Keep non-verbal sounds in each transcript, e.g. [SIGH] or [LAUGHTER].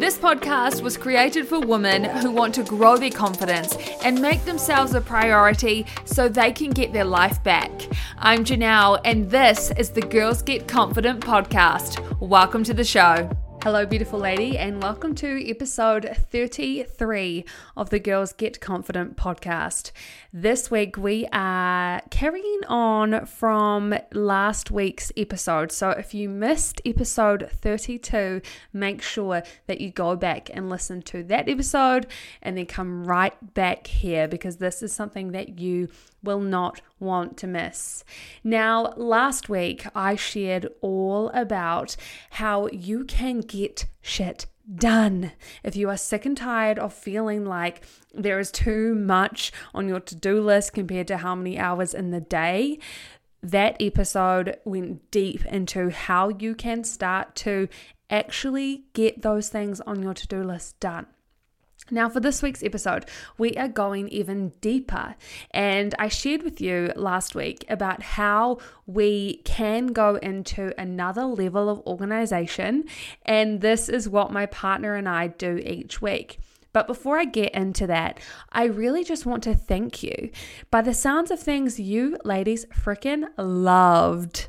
This podcast was created for women who want to grow their confidence and make themselves a priority so they can get their life back. I'm Johnelle, and this is the Girls Get Confident podcast. Welcome to the show. Hello, beautiful lady, and welcome to episode 33 of the Girls Get Confident podcast. This week we are carrying on from last week's episode. So if you missed episode 32, make sure that you go back and listen to that episode and then come right back here because this is something that you will not want to miss. Now, last week I shared all about how you can get shit done. If you are sick and tired of feeling like there is too much on your to do list compared to how many hours in the day, that episode went deep into how you can start to actually get those things on your to do list done. Now, for this week's episode, we are going even deeper. And I shared with you last week about how we can go into another level of organization. And this is what my partner and I do each week. But before I get into that, I really just want to thank you. By the sounds of things, you ladies freaking loved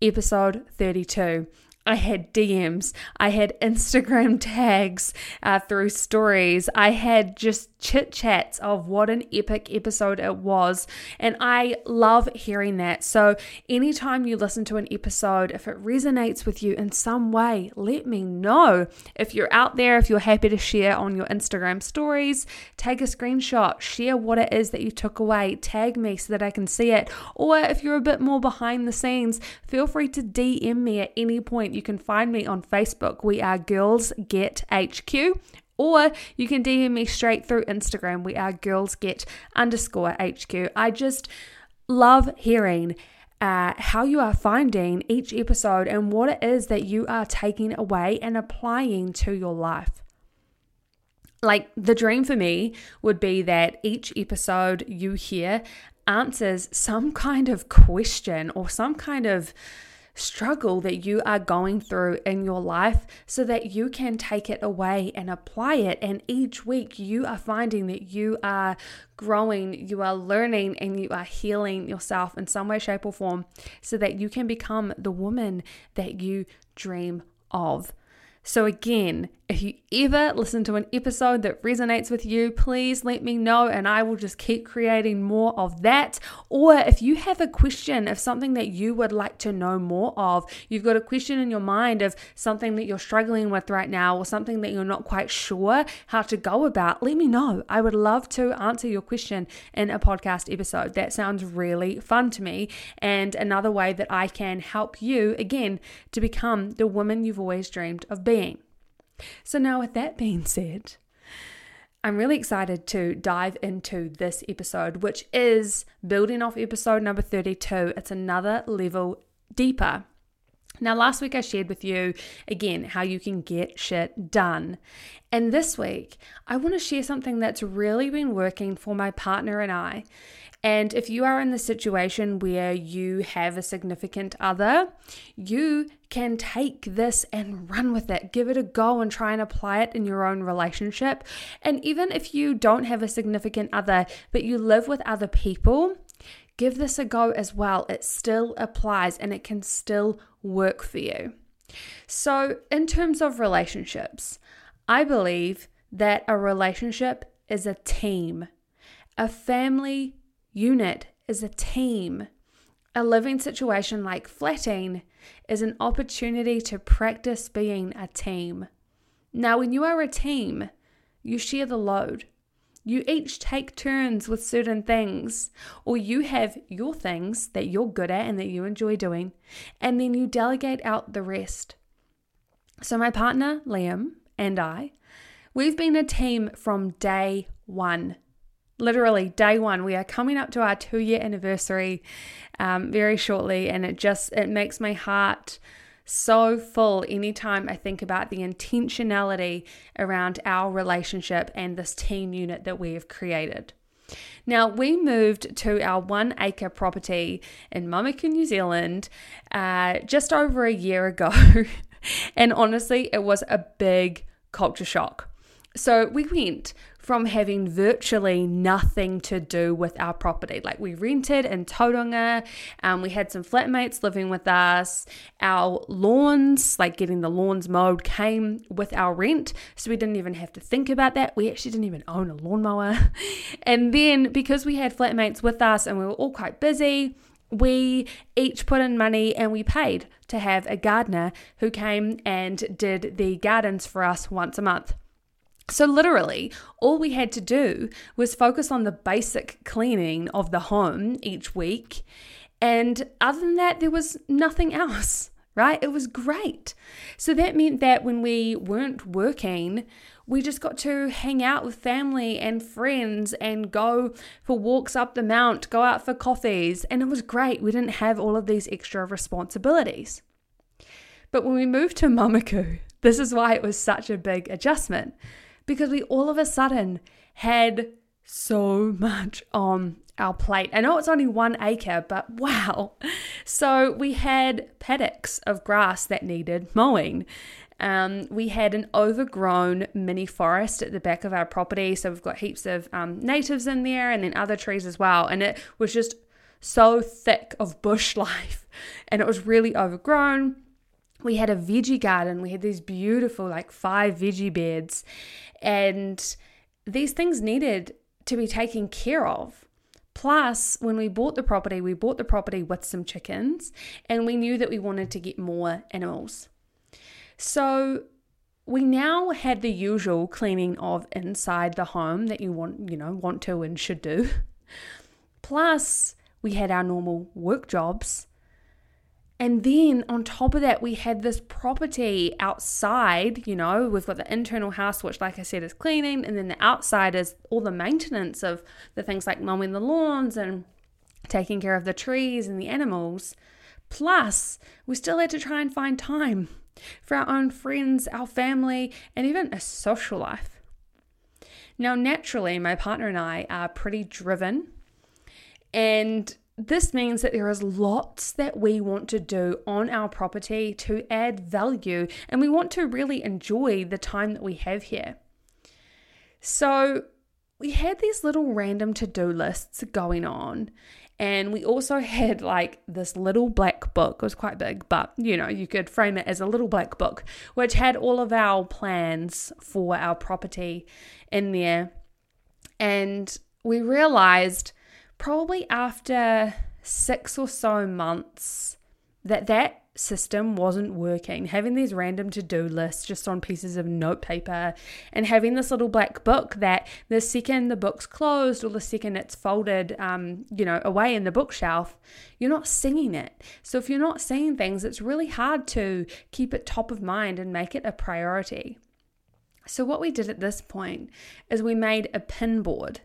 episode 32. I had DMs, I had Instagram [LAUGHS] tags uh, through stories, I had just chit chats of what an epic episode it was. And I love hearing that. So, anytime you listen to an episode, if it resonates with you in some way, let me know. If you're out there, if you're happy to share on your Instagram stories, take a screenshot, share what it is that you took away, tag me so that I can see it. Or if you're a bit more behind the scenes, feel free to DM me at any point. You can find me on Facebook. We are Girls Get HQ or you can DM me straight through Instagram. We are girls get underscore HQ. I just love hearing uh, how you are finding each episode and what it is that you are taking away and applying to your life. Like the dream for me would be that each episode you hear answers some kind of question or some kind of struggle that you are going through in your life so that you can take it away and apply it. And each week you are finding that you are growing, you are learning, and you are healing yourself in some way, shape, or form so that you can become the woman that you dream of. So, again, if you ever listen to an episode that resonates with you, please let me know and I will just keep creating more of that. Or if you have a question of something that you would like to know more of, you've got a question in your mind of something that you're struggling with right now or something that you're not quite sure how to go about, let me know. I would love to answer your question in a podcast episode. That sounds really fun to me and another way that I can help you again to become the woman you've always dreamed of being. So, now with that being said, I'm really excited to dive into this episode, which is building off episode number 32. It's another level deeper. Now, last week I shared with you again how you can get shit done. And this week, I want to share something that's really been working for my partner and I. And if you are in the situation where you have a significant other, you can take this and run with it. Give it a go and try and apply it in your own relationship. And even if you don't have a significant other, but you live with other people, give this a go as well. It still applies and it can still work for you. So, in terms of relationships, I believe that a relationship is a team. A family unit is a team. A living situation like flatting is an opportunity to practice being a team. Now, when you are a team, you share the load. You each take turns with certain things, or you have your things that you're good at and that you enjoy doing, and then you delegate out the rest. So, my partner, Liam, and I, we've been a team from day one literally day one we are coming up to our two year anniversary um, very shortly and it just it makes my heart so full anytime i think about the intentionality around our relationship and this team unit that we have created now, we moved to our one acre property in Mamaku, New Zealand, uh, just over a year ago. [LAUGHS] and honestly, it was a big culture shock. So we went from having virtually nothing to do with our property. Like we rented in Tauranga, um, we had some flatmates living with us. Our lawns, like getting the lawns mowed, came with our rent. So we didn't even have to think about that. We actually didn't even own a lawnmower. [LAUGHS] and then because we had flatmates with us and we were all quite busy, we each put in money and we paid to have a gardener who came and did the gardens for us once a month. So, literally, all we had to do was focus on the basic cleaning of the home each week. And other than that, there was nothing else, [LAUGHS] right? It was great. So, that meant that when we weren't working, we just got to hang out with family and friends and go for walks up the mount, go out for coffees. And it was great. We didn't have all of these extra responsibilities. But when we moved to Mamaku, [LAUGHS] this is why it was such a big adjustment because we all of a sudden had so much on our plate. I know it's only one acre, but wow. So we had paddocks of grass that needed mowing. Um, we had an overgrown mini forest at the back of our property. So we've got heaps of um, natives in there and then other trees as well. And it was just so thick of bush [LAUGHS] life and it was really overgrown we had a veggie garden. We had these beautiful, like five veggie beds, and these things needed to be taken care of. Plus, when we bought the property, we bought the property with some chickens, and we knew that we wanted to get more animals. So, we now had the usual cleaning of inside the home that you want, you know, want to and should do. [LAUGHS] Plus, we had our normal work jobs and then on top of that, we had this property outside. You know, we've got the internal house, which, like I said, is cleaning, and then the outside is all the maintenance of the things like mowing the lawns and taking care of the trees and the animals. Plus, we still had to try and find time for our own friends, our family, and even a social life. Now, naturally, my partner and I are pretty driven, and this means that there is lots that we want to do on our property to add value and we want to really enjoy the time that we have here. So, we had these little random to do lists going on. And we also [LAUGHS] had like this little black book. It was quite big, but you know, you could frame it as a little black book, which had all of our plans for our property in there. And we realized probably after six or so months that that system wasn't working. Having these random to do lists just on pieces of notepaper and having this little black book that the second the book's closed or the second it's folded, um, you know, away in the bookshelf, you're not seeing it. So if you're not seeing things, it's really hard to keep it top of mind and make it a priority. So what we did at this point is we made a pin board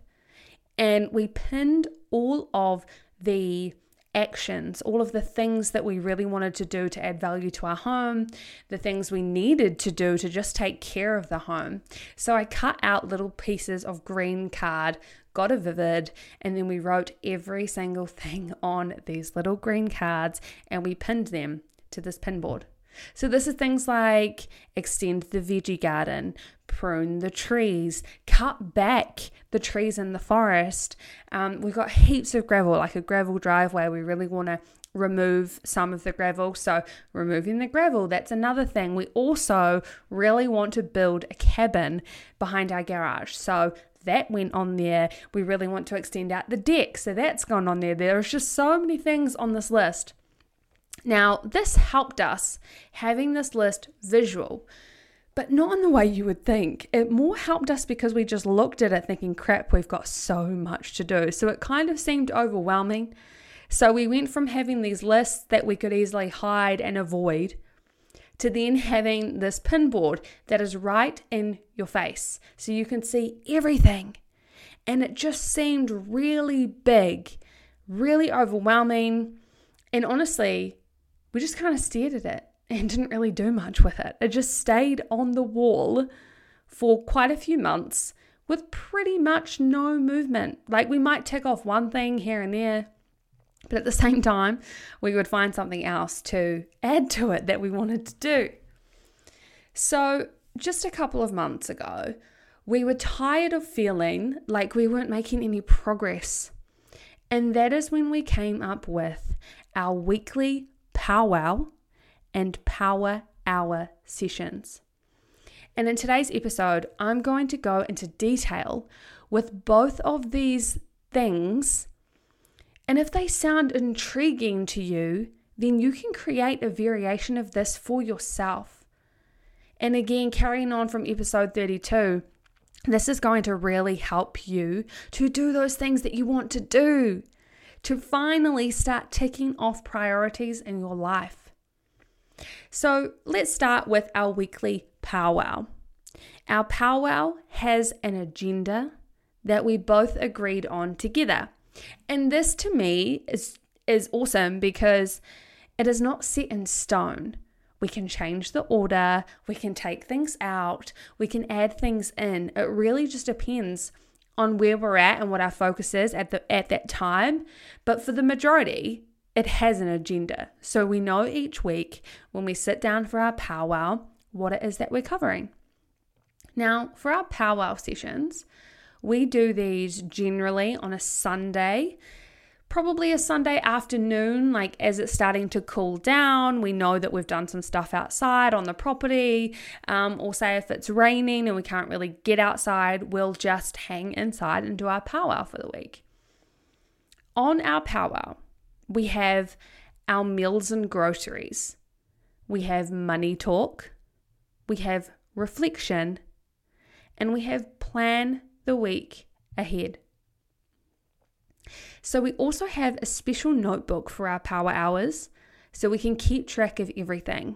and we pinned all of the actions, all of the things that we really wanted to do to add value to our home, the things we needed to do to just take care of the home. So I cut out little pieces of green card, got a vivid, and then we wrote every single [LAUGHS] thing on these little green cards and we pinned them to this pin board. So, this is things like extend the veggie garden, prune the trees, cut back the trees in the forest. Um, we've got heaps of gravel, like a gravel driveway. We really want to remove some of the gravel. So, removing the gravel, that's another thing. We also really want to build a cabin behind our garage. So, that went on there. We really want to extend out the deck. So, that's gone on there. There's just so many things on this list. Now, this helped us having this list visual, but not in the way you would think. It more helped us because we just looked at it thinking, crap, we've got so much to do. So it kind of seemed overwhelming. So we went from having these lists that we could easily hide and avoid to then having this pin board that is right in your face so you can see everything. And it just seemed really big, really overwhelming. And honestly, we just kind of stared at it [LAUGHS] and didn't really do much with it. It just stayed on the wall for quite a few months with pretty much no movement. Like we might tick off one thing here and there, but at the [LAUGHS] same time, we would find something else to add to it that we wanted to do. So just a couple of months ago, we were tired of feeling like we weren't making any progress. And that is when we came up with our weekly powwow and power hour sessions. And in today's episode, I'm going to go into detail with both of these things. And if they sound intriguing to you, then you can create a variation of this for yourself. And again, carrying on from episode 32, this is going to really help you to do those things that you want to do, to finally start ticking off priorities in your life. So let's start with our weekly powwow. Our powwow has an agenda that we both agreed on together. And this to me is is awesome because it is not set in stone. We can change the order, we can take things out, we can add things in. It really just depends on where we're at and what our focus is at the at that time. But for the majority, it has an agenda. So we know each week when we sit down for our powwow what it is that we're covering. Now, for our powwow sessions, we do these generally on a Sunday, probably a Sunday afternoon, like as it's starting to cool down. We know that we've done some stuff outside on the property, um, or say if it's raining and we can't really get outside, we'll just hang inside and do our powwow for the week. On our powwow, we have our meals and groceries, we have money talk, we have reflection, and we have plan the week ahead. So, we also have a special notebook for our power hours so we can keep track of everything.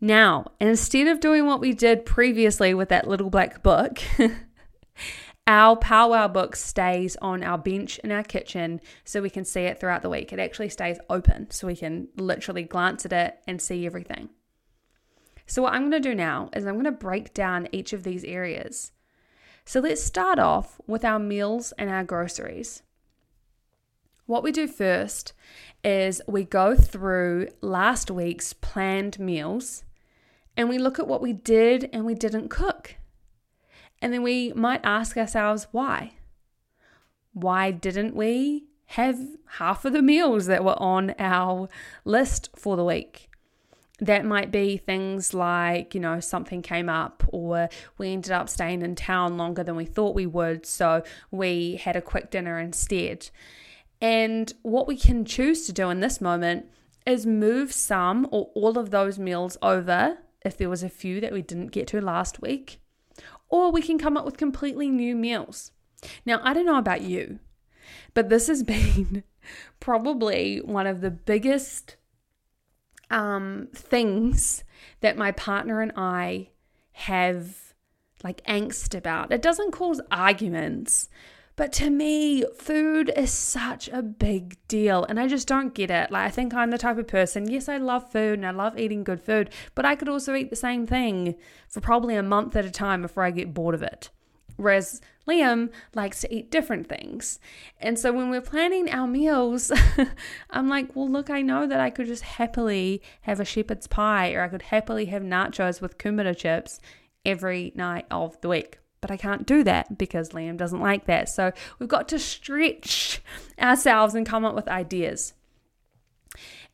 Now, instead of doing what we did previously with that little black book, [LAUGHS] our powwow book stays on our bench in our kitchen so we can see it throughout the week. It actually stays open so we can literally glance at it and see everything. So, what I'm going to do now is I'm going to break down each of these areas. So, let's start off with our meals and our groceries. What we do first is we go through last week's planned meals and we look at what we did and we didn't cook. And then we might ask ourselves why. Why didn't we have half of the meals that were on our list for the week? that might be things like, you know, something came up or we ended up staying in town longer than we thought we would. So we had a quick dinner instead. And what we can choose to do in this moment is move some or all of those meals over if there was a few that we didn't get to last week. Or we can come up with completely new meals. Now, I don't know about you, but this has [LAUGHS] been probably one of the biggest um, things that my partner and I have like angst about. It doesn't cause arguments, but to me, food is such a big deal and I just don't get it. Like, I think I'm the type of person, yes, I love food and I love eating good food, but I could also eat the same thing for probably a month at a time before I get bored of it. Whereas Liam likes to eat different things. And so when we're planning our meals, [LAUGHS] I'm like, well, look, I know that I could just happily have a shepherd's pie or I could happily have nachos with kumara chips every night of the week. But I can't do that because Liam doesn't like that. So we've got to stretch ourselves and come up with ideas.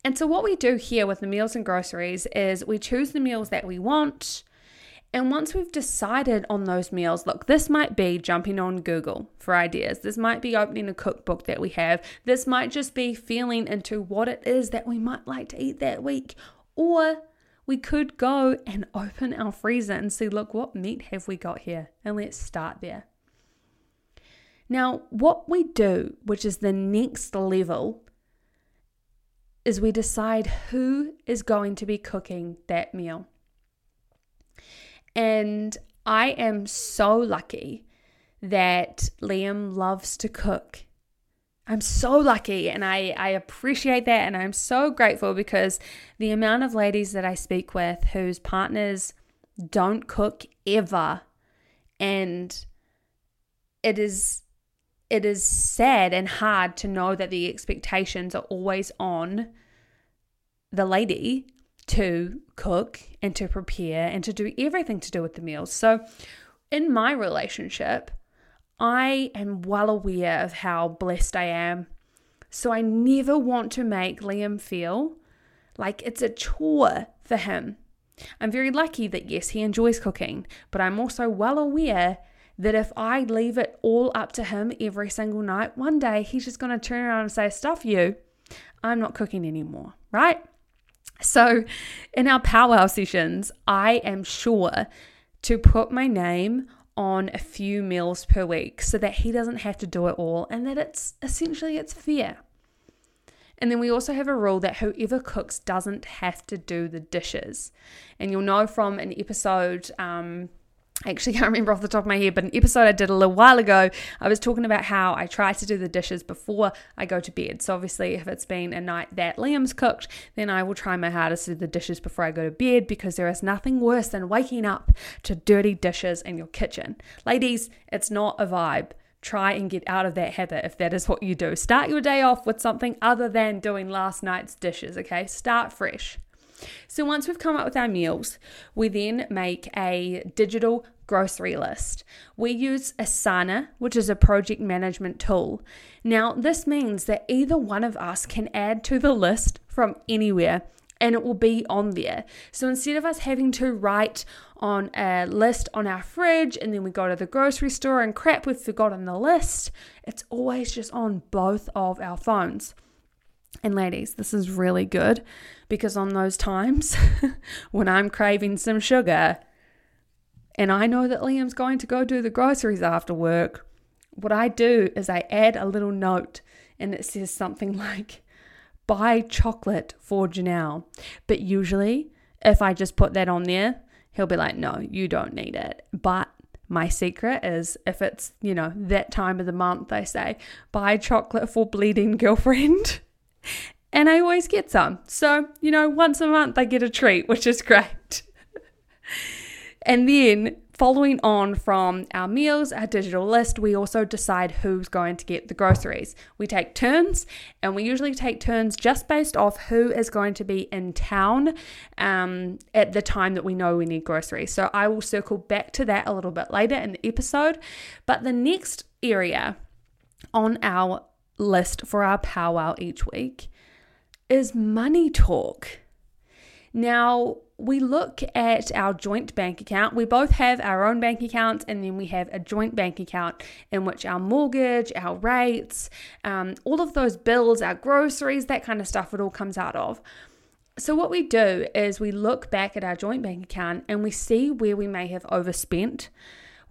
And so, what we do here with the meals and groceries is we choose the meals that we want and once we've decided on those meals, look, this might be jumping on Google for ideas. This might be opening a cookbook that we have. This might just be feeling into what it is that we might like to eat that week. Or we could go and open our freezer and see, look, what meat have we got here? And let's start there. Now, what we do, which is the next level, is we decide who is going to be cooking that meal. And I am so lucky that Liam loves to cook. I'm so lucky and I, I appreciate that and I'm so grateful because the amount of ladies that I speak with whose partners don't cook ever and it is it is sad and hard to know that the expectations are always on the lady to cook and to prepare and to do everything to do with the meals. So, in my relationship, I am well aware of how blessed I am. So, I never want to make Liam feel like it's a chore for him. I'm very lucky that, yes, he enjoys cooking, but I'm also well aware that if I leave it all up to him every single night, one day he's just going to turn around and say, Stuff you, I'm not cooking anymore, right? So, in our powwow sessions, I am sure to put my name on a few meals per week so that he doesn't have to do it all and that it's essentially it's fair. And then we also have a rule that whoever cooks doesn't have to do the dishes. And you'll know from an episode um, I actually [LAUGHS] can't remember off the top of my head, but an episode I did a little while ago, I was talking about how I try to do the dishes before I go to bed. So, obviously, if it's been a night that Liam's cooked, then I will try my hardest to do the dishes before I go to bed because there is nothing worse than waking up to dirty dishes in your kitchen. Ladies, it's not a vibe. Try and get out of that habit if that is what you do. Start your day off with something other than doing last night's dishes, okay? Start fresh. So once we've come up with our meals, we then make a digital grocery list. We use Asana, which is a project management tool. Now, this means that either one of us can add to the list from anywhere and it will be on there. So instead of us having to write on a list on our fridge and then we go to the grocery store and crap, we've forgotten the list, it's always just on both of our phones. And ladies, this is really good because on those times [LAUGHS] when I'm craving some sugar and I know that Liam's going to go do the groceries after work, what I do is I add a little note and it says something [LAUGHS] like, buy chocolate for Johnelle. But usually, if I just put that on there, he'll be like, no, you don't need it. But my secret is if it's, you know, that time of the month, I say, buy chocolate for bleeding girlfriend. [LAUGHS] and I always get some. So, you know, once a month I get a treat, which is great. [LAUGHS] and then following on from our meals, our digital list, we also decide who's going to get the groceries. We take turns, and we usually take turns just based off who is going to be in town um, at the time that we know we need groceries. So I will circle back to that a little bit later in the episode. But the next area on our list for our powwow each week is money talk. Now, we look at our joint bank account. We both have our own bank accounts, and then we have a joint bank account in which our mortgage, our rates, um, all of those bills, our groceries, that kind of stuff, it all comes out of. So, what we do is we look back at our joint bank account and we see where we may have overspent.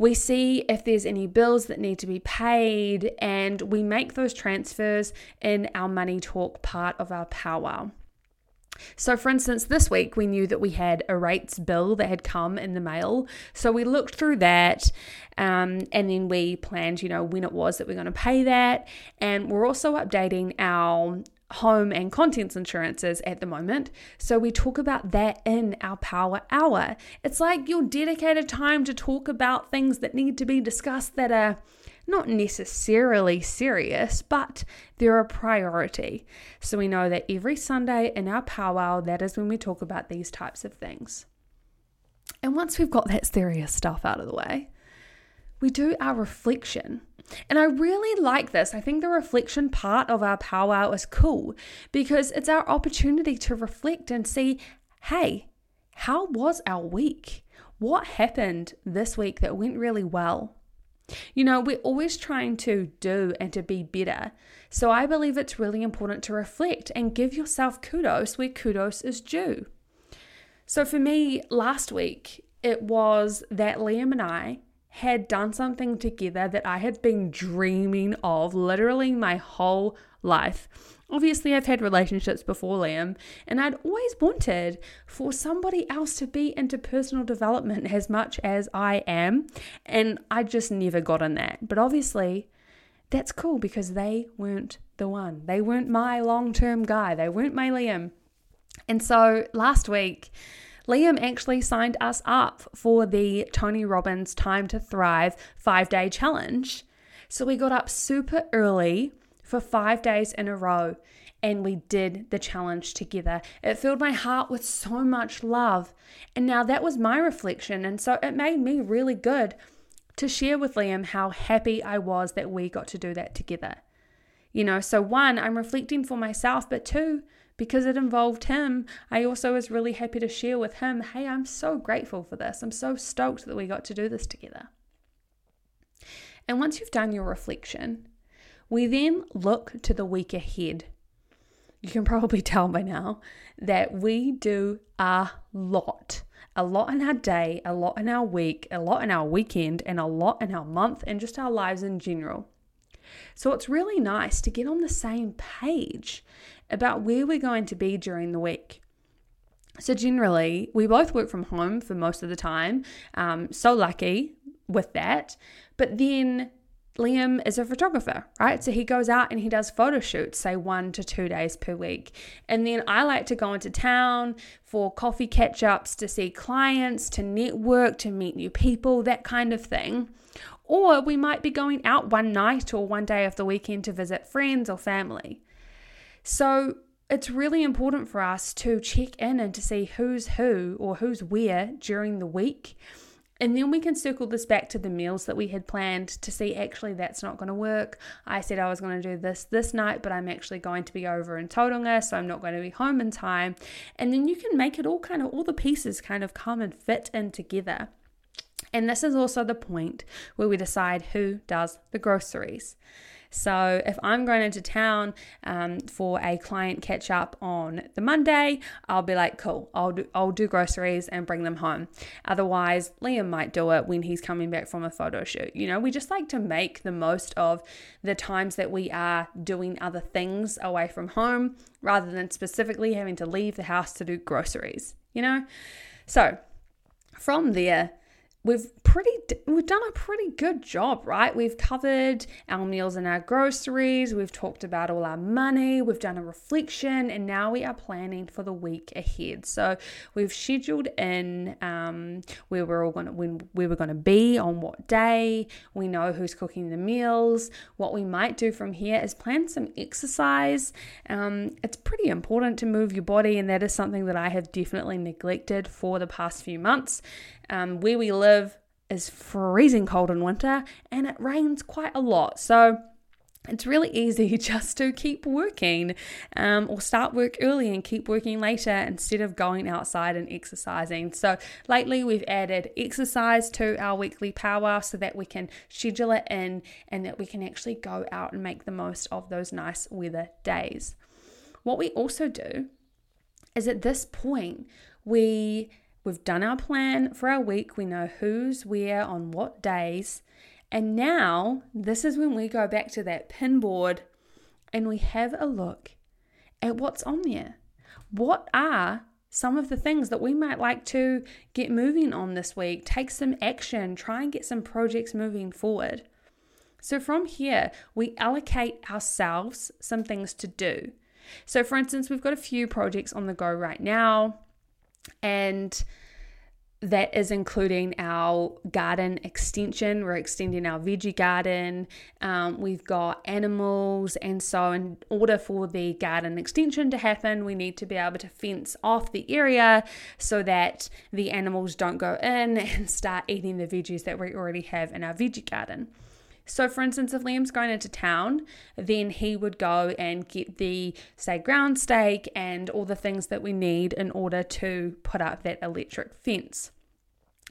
We see if there's any bills that need to be paid, and we make those transfers in our money talk part of our powwow. So, for instance, this week we knew that we had a rates bill that had come in the mail. So, we looked through that um, and then we planned, you know, when it was that we're going to pay that. And we're also updating our home and contents insurances at the moment. So we talk about that in our power hour. It's like your dedicated time to talk about things that need to be discussed that are not necessarily serious, but they're a priority. So we know that every Sunday in our powwow, that is when we talk about these types of things. And once we've got that serious stuff out of the way, we do our reflection. And I really like this. I think the reflection part of our powwow is cool because it's our opportunity to reflect and see hey, how was our week? What happened this week that went really well? You know, we're always trying to do and to be better. So I believe it's really important to reflect and give yourself kudos where kudos is due. So for me, last week, it was that Liam and I had done something together that I had been dreaming of literally my whole life. Obviously, I've had relationships before Liam, and I'd always wanted for somebody else to be into personal development as much as I am, and I just never got in that. But obviously, that's cool because they weren't the one. They weren't my long term guy, they weren't my Liam. And so last week, Liam actually signed us up for the Tony Robbins Time to Thrive five day challenge. So we got up super early for five days in a row and we did the challenge together. It filled my heart with so much love. And now that was my reflection. And so it made me really good to share with Liam how happy I was that we got to do that together. You know, so one, I'm reflecting for myself, but two, because it involved him, I also was really happy to share with him, hey, I'm so grateful for this. I'm so stoked that we got to do this together. And once you've done your reflection, we then look to the week ahead you can probably [LAUGHS] tell by now that we do a lot. A lot in our day, a lot in our week, a lot in our weekend, and a lot in our month, and just our lives in general. So it's really nice to get on the same page about where we're going to be during the week. So, generally, we both work from home for most of the time. Um, so lucky with that. But then Liam is a photographer, right? So he goes out and he does photo shoots, say one to two days per week. And then I like to go into town for coffee catch ups, to see clients, to network, to meet new people, that kind of thing. Or we might be going out one night or one day of the weekend to visit friends or family. So it's really important for us to check in and to see who's who or who's where during the week and then we can circle this back to the meals that we had planned to see actually that's not going to work. I said I was going to do this this night, but I'm actually going to be over in Tauranga, so I'm not going to be home in time. And then you can make it all kind of, all the pieces kind of come and fit in together. And this is also the point where we decide who does the groceries. So if I'm going into town um, for a client catch up on the Monday, I'll be like, cool, I'll do, I'll do groceries and bring them home. Otherwise, Liam might do it when he's coming back from a photo shoot. You know, we just like to make the most of the times that we are doing other things away from home rather than specifically having to leave the house to do groceries, you know? So from there, we've pretty we've done a pretty good job right? We've covered our meals and our groceries we've talked about all our money we've done a reflection and now we are planning for the week ahead. So we've scheduled in um, where we're all going to when we were going to be on what day we know who's cooking the meals. What we might do from here is plan some exercise. Um, it's pretty important to move your body and that is something that i have definitely neglected for the past few months um, where we live is freezing cold in winter and it rains quite a lot. So it's really easy [LAUGHS] just to keep working um, or start work early and keep working later instead of going outside and exercising. So, lately we've added exercise to our weekly power so that we can schedule it in and that we can actually go out and make the most of those nice weather days. What we also do is at this point, we We've done our plan for our week. We know who's where on what days. And now, this is when we go back to that pin board and we have a look at what's on there. What are some of the things that we might like to get moving on this week? Take some action, try and get some projects moving forward. So, from here, we allocate ourselves some things to do. So, for instance, we've got a few projects on the go right now and that is including our garden extension. We're extending our veggie garden. Um, we've got animals, and so in order for the garden extension to happen, we need to be able to fence off the area so that the animals don't go in [LAUGHS] and start eating the veggies that we already have in our veggie garden. So, for instance, if Liam's going into town, then he would go and get the, say, ground stake and all the things that we need in order to put up that electric fence.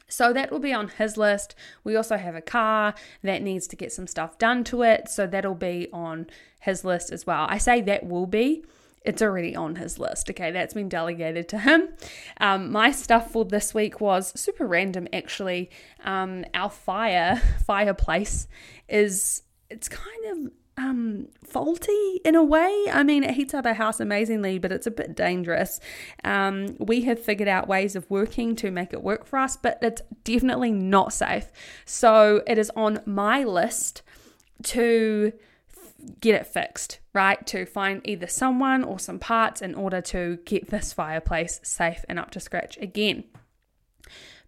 So that will be on his list. We also have a car that needs to get some stuff done to it. So that'll be on his list as well. I say that will be it's already on his list. Okay, that's been delegated to him. Um, my stuff for this week was super random, actually. Um, our fire [LAUGHS] fireplace is it's kind of um, faulty in a way. I mean, it heats up our house amazingly, but it's a bit dangerous. Um, we have figured out ways of working to make it work for us, but it's definitely not safe. So it is on my list to get it fixed, right? To find either someone or some parts in order to get this fireplace safe and up to scratch again.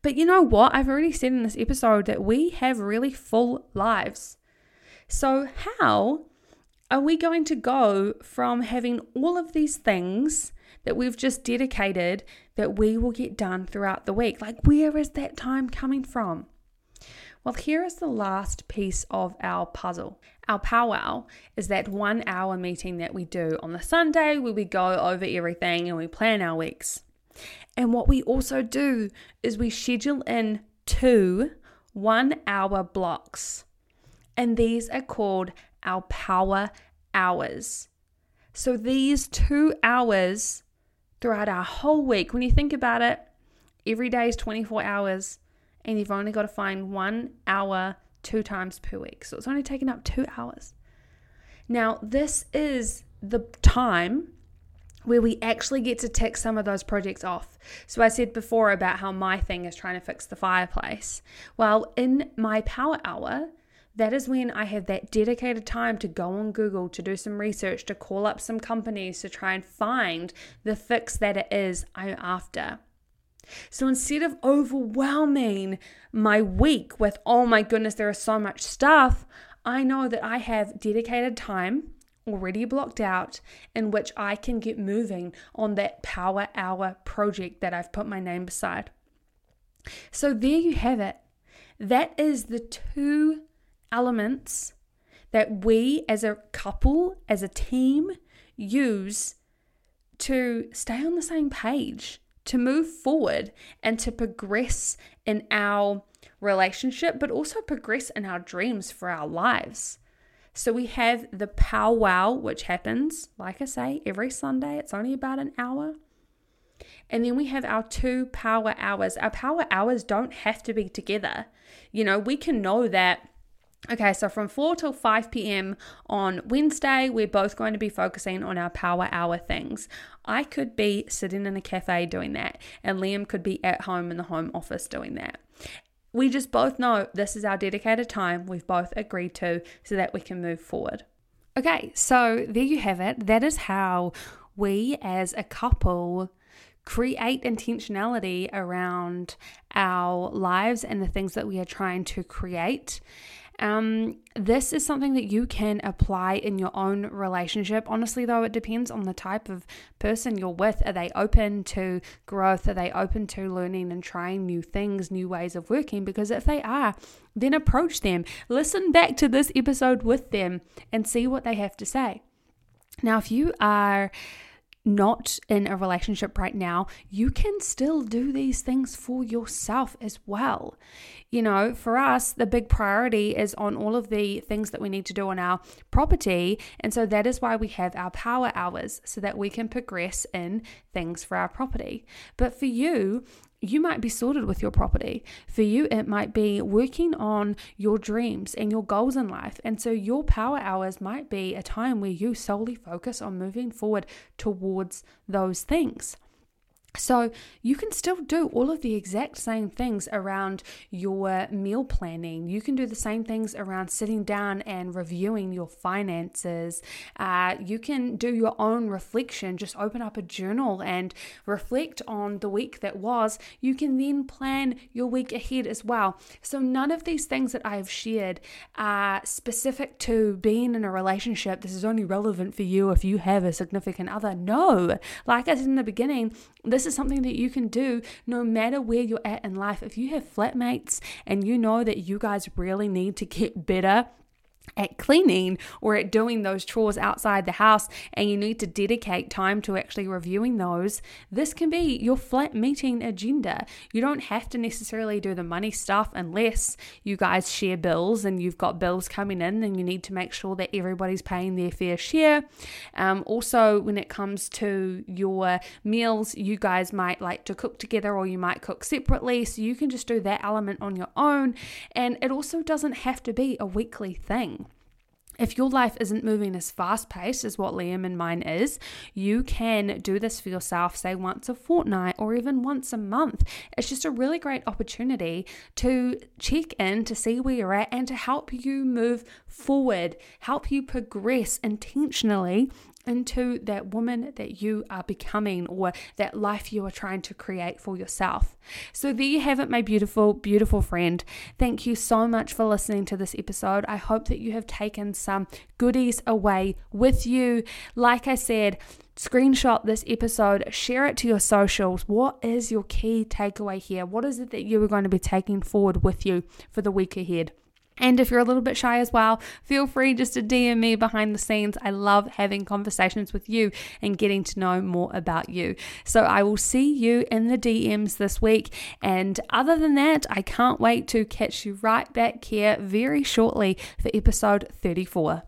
But you know what? I've already said in this episode that we have really full lives. So, how are we going to go from having all of these things that we've just dedicated that we will get done throughout the week? Like, where is that time coming from? Well, here is the last piece of our puzzle. Our powwow is that one hour meeting that we do on the Sunday where we go over everything and we plan our weeks. And what we also do is we schedule in two one hour blocks. And these are called our power hours. So these two hours throughout our whole week, when you think about it, every day is 24 hours and you've only got to find one hour two times per week. So it's only taking up two hours. Now, this is the time where we actually get to tick some of those projects off. So I said before about how my thing is trying to fix the fireplace. Well, in my power hour, that is when I have that dedicated time to go on Google to do some research, to call up some companies to try and find the fix that it is I'm after. So instead of overwhelming my week with, oh my goodness, there is so much stuff, I know that I have dedicated time already blocked out in which I can get moving on that power hour project that I've put my name beside. So there you have it. That is the two elements that we as a couple, as a team, use to stay on the same page to move forward and to progress in our relationship, but also progress in our dreams for our lives. So we have the powwow, which happens, like I say, every Sunday. It's only about an hour. And then we have our two power hours. Our power hours don't have to be together. You know, we can know that Okay, so from 4 till 5 p.m. on Wednesday, we're both going to be focusing on our power hour things. I could be sitting in a cafe doing that, and Liam could be at home in the home office doing that. We just both know this is our dedicated time we've both agreed to so that we can move forward. Okay, so there you have it. That is how we as a couple create intentionality around our lives and the things that we are trying to create. Um, this is something that you can apply in your own relationship. Honestly, though, it depends on the type of person you're with. Are they open to growth? Are they open to learning and trying new things, new ways of working? Because if they are, then approach them. Listen back to this episode with them and see what they have to say. Now, if you are not in a relationship right now, you can still do these things for yourself as well. You know, for us, the big priority is on all of the things that we need to do on our property. And so that is why we have our power hours so that we can progress in things for our property. But for you, you might be sorted with your property. For you, it might be working on your dreams and your goals in life. And so, your power hours might be a time where you solely focus on moving forward towards those things. So, you can still do all of the exact same things around your meal planning. You can do the same things around sitting down and reviewing your finances. Uh, you can do your own reflection. Just open up a journal and reflect on the week that was. You can then plan your week ahead as well. So, none of these things that I have shared are specific to being in a relationship. This is only relevant for you if you have a significant other. No, like I said in the beginning, this is something that you can do no matter where you're at in life. If you have flatmates and you know that you guys really need to get better at cleaning or at doing those chores outside the house and you need to dedicate time to actually reviewing those, this can be your flat meeting agenda. You don't have to necessarily do the money stuff unless you guys share bills and you've got bills coming in and you need to make sure that everybody's paying their fair share. Um, also, when it comes to your meals, you guys might like to cook together or you might cook separately, so you can just do that element on your own. And it also doesn't have to be a weekly thing. If your life isn't moving as fast paced as what Liam and mine is, you can do this for yourself, say once a fortnight or even once a month. It's just a really great opportunity to check in to see where you're at and to help you move forward, help you progress intentionally into that woman that you are becoming or that life you are trying to create for yourself. So, there you have it, my beautiful, beautiful friend. Thank you so much for listening to this episode. I hope that you have taken some goodies away with you. Like I said, screenshot this episode, share it to your socials. What is your key takeaway here? What is it that you are going to be taking forward with you for the week ahead? And if you're a little bit shy as well, feel free just to DM me behind the scenes. I love having conversations with you and getting to know more about you. So I will see you in the DMs this week. And other than that, I can't wait to catch you right back here very shortly for episode 34.